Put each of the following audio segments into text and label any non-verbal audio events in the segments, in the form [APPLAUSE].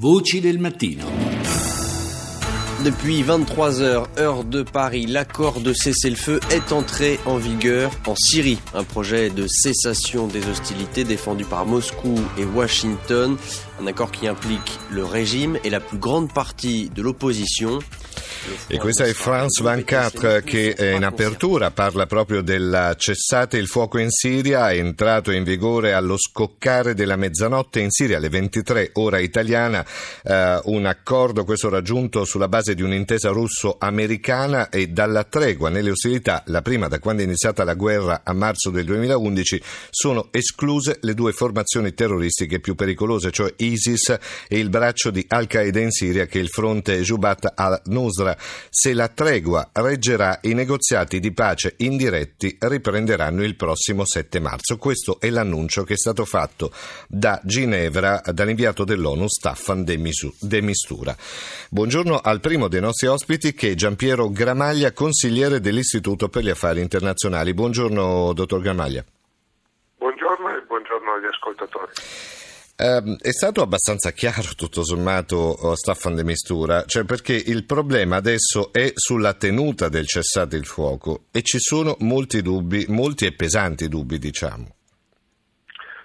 Voci del mattino. Depuis 23 heures, heure de Paris, l'accord de cessez-le-feu est entré en vigueur en Syrie. Un projet de cessation des hostilités défendu par Moscou et Washington. Un accord qui implique le régime et la plus grande partie de l'opposition. E questa è France 24 che in apertura parla proprio del cessate il fuoco in Siria, è entrato in vigore allo scoccare della mezzanotte in Siria alle 23 ora italiana, eh, un accordo questo raggiunto sulla base di un'intesa russo-americana e dalla tregua nelle ostilità, la prima da quando è iniziata la guerra a marzo del 2011, sono escluse le due formazioni terroristiche più pericolose, cioè ISIS e il braccio di Al-Qaeda in Siria che è il fronte Jubat al-Nusra se la tregua reggerà, i negoziati di pace indiretti riprenderanno il prossimo 7 marzo. Questo è l'annuncio che è stato fatto da Ginevra dall'inviato dell'ONU Staffan de Mistura. Buongiorno al primo dei nostri ospiti che è Giampiero Gramaglia, consigliere dell'Istituto per gli Affari Internazionali. Buongiorno, dottor Gramaglia. Buongiorno e buongiorno agli ascoltatori. Uh, è stato abbastanza chiaro tutto sommato oh, Staffan de Mistura, cioè perché il problema adesso è sulla tenuta del cessate il fuoco e ci sono molti dubbi, molti e pesanti dubbi diciamo.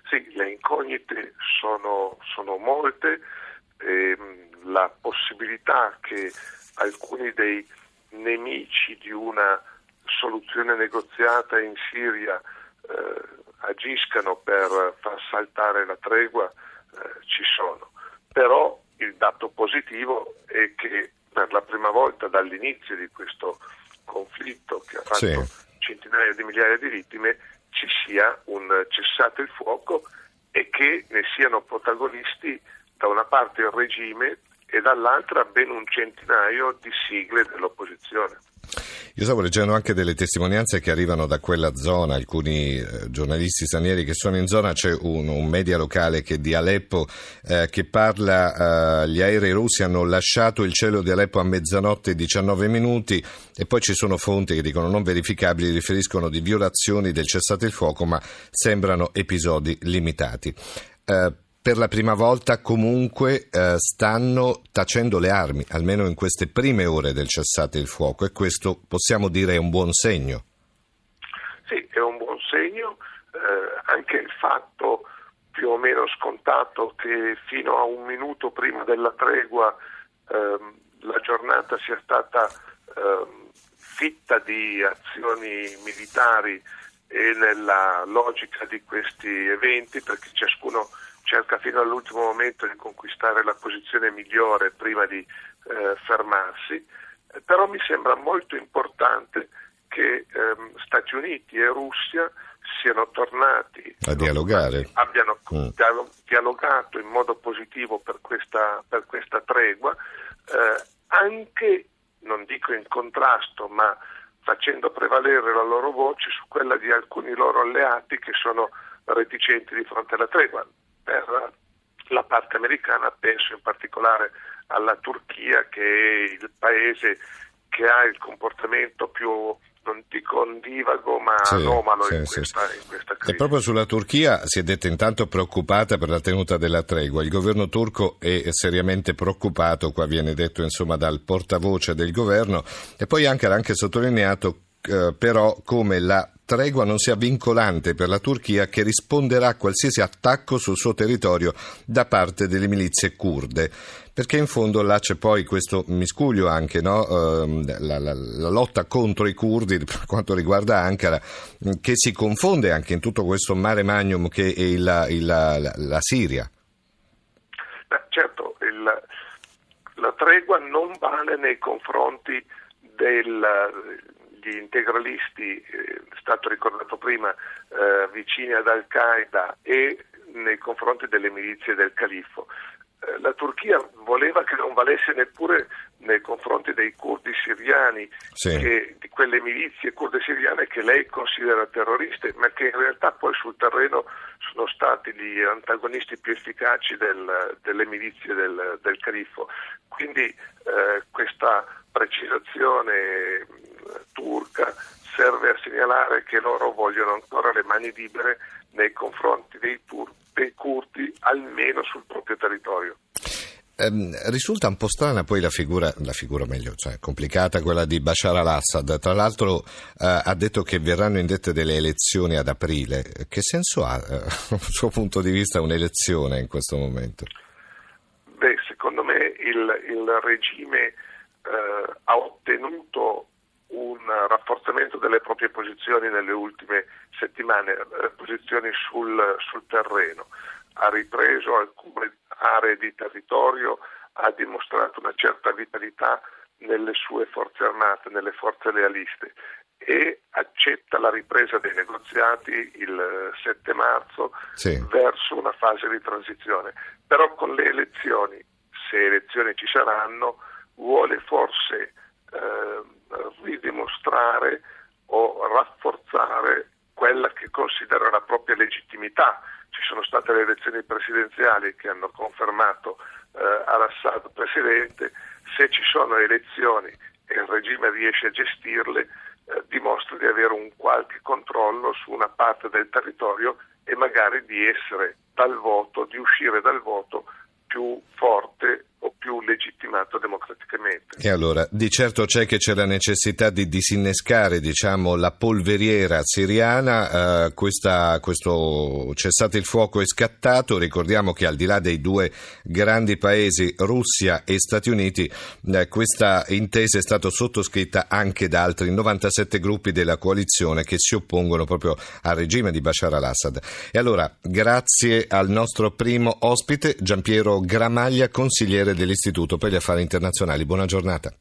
Sì, le incognite sono, sono molte, ehm, la possibilità che alcuni dei nemici di una soluzione negoziata in Siria eh, agiscano per far saltare la tregua eh, ci sono. Però il dato positivo è che per la prima volta dall'inizio di questo conflitto che ha fatto sì. centinaia di migliaia di vittime ci sia un cessato il fuoco e che ne siano protagonisti da una parte il regime e dall'altra ben un centinaio di sigle dell'opposizione. Io stavo leggendo anche delle testimonianze che arrivano da quella zona, alcuni eh, giornalisti stranieri che sono in zona, c'è un, un media locale che di Aleppo eh, che parla, eh, gli aerei russi hanno lasciato il cielo di Aleppo a mezzanotte e 19 minuti e poi ci sono fonti che dicono non verificabili, riferiscono di violazioni del cessate il fuoco ma sembrano episodi limitati. Per la prima volta comunque eh, stanno tacendo le armi, almeno in queste prime ore del cessate il fuoco e questo possiamo dire è un buon segno. Sì, è un buon segno, eh, anche il fatto più o meno scontato che fino a un minuto prima della tregua ehm, la giornata sia stata ehm, fitta di azioni militari e nella logica di questi eventi, perché ciascuno cerca fino all'ultimo momento di conquistare la posizione migliore prima di eh, fermarsi, eh, però mi sembra molto importante che ehm, Stati Uniti e Russia siano tornati a dialogare, abbiano mm. dialogato in modo positivo per questa, per questa tregua, eh, anche, non dico in contrasto, ma facendo prevalere la loro voce su quella di alcuni loro alleati che sono reticenti di fronte alla tregua per la parte americana, penso in particolare alla Turchia che è il paese che ha il comportamento più non dico ondivago ma sì, anomalo sì, in, questa, sì. in, questa, crisi. E proprio sulla Turchia si è detta intanto preoccupata per la tenuta della tregua. Il governo turco è seriamente preoccupato, qua viene detto insomma dal portavoce del governo, e poi anche, ha anche sottolineato eh, però come la tregua non sia vincolante per la Turchia che risponderà a qualsiasi attacco sul suo territorio da parte delle milizie kurde. Perché in fondo là c'è poi questo miscuglio anche, no? uh, la, la, la, lotta contro i curdi [LAUGHS] per quanto riguarda Ankara, che si confonde anche in tutto questo mare magnum che è il, il, la, la, Siria. Beh, certo, il, la tregua non vale nei confronti del gli integralisti, eh, è stato ricordato prima, eh, vicini ad Al-Qaeda e nei confronti delle milizie del califfo. Eh, la Turchia voleva che non valesse neppure nei confronti dei curdi siriani, sì. che, di quelle milizie kurde siriane che lei considera terroriste, ma che in realtà poi sul terreno sono stati gli antagonisti più efficaci del, delle milizie del, del califfo. Quindi eh, questa precisazione turca serve a segnalare che loro vogliono ancora le mani libere nei confronti dei, tur- dei curdi, almeno sul proprio territorio. Ehm, risulta un po' strana poi la figura, la figura meglio, cioè complicata quella di Bashar al-Assad. Tra l'altro eh, ha detto che verranno indette delle elezioni ad aprile. Che senso ha, eh, [LAUGHS] dal suo punto di vista, un'elezione in questo momento? Beh, secondo me il, il regime eh, ha ottenuto rafforzamento delle proprie posizioni nelle ultime settimane, eh, posizioni sul, sul terreno ha ripreso alcune aree di territorio, ha dimostrato una certa vitalità nelle sue forze armate, nelle forze lealiste e accetta la ripresa dei negoziati il 7 marzo sì. verso una fase di transizione. Però con le elezioni, se elezioni ci saranno, vuole forse eh, ridimostrare o rafforzare quella che considera la propria legittimità. Ci sono state le elezioni presidenziali che hanno confermato eh, al-Assad presidente, se ci sono elezioni e il regime riesce a gestirle, eh, dimostra di avere un qualche controllo su una parte del territorio e magari di essere dal voto, di uscire dal voto più forte o più legittimato democraticamente. E allora, di certo c'è che c'è la necessità di disinnescare diciamo, la polveriera siriana, eh, questa, questo cessate il fuoco è scattato, ricordiamo che al di là dei due grandi paesi, Russia e Stati Uniti, eh, questa intesa è stata sottoscritta anche da altri 97 gruppi della coalizione che si oppongono proprio al regime di Bashar al-Assad. E allora, grazie al nostro primo ospite, Giampiero Gramaglia, consigliere dell'Istituto per gli Affari Internazionali. Buona giornata.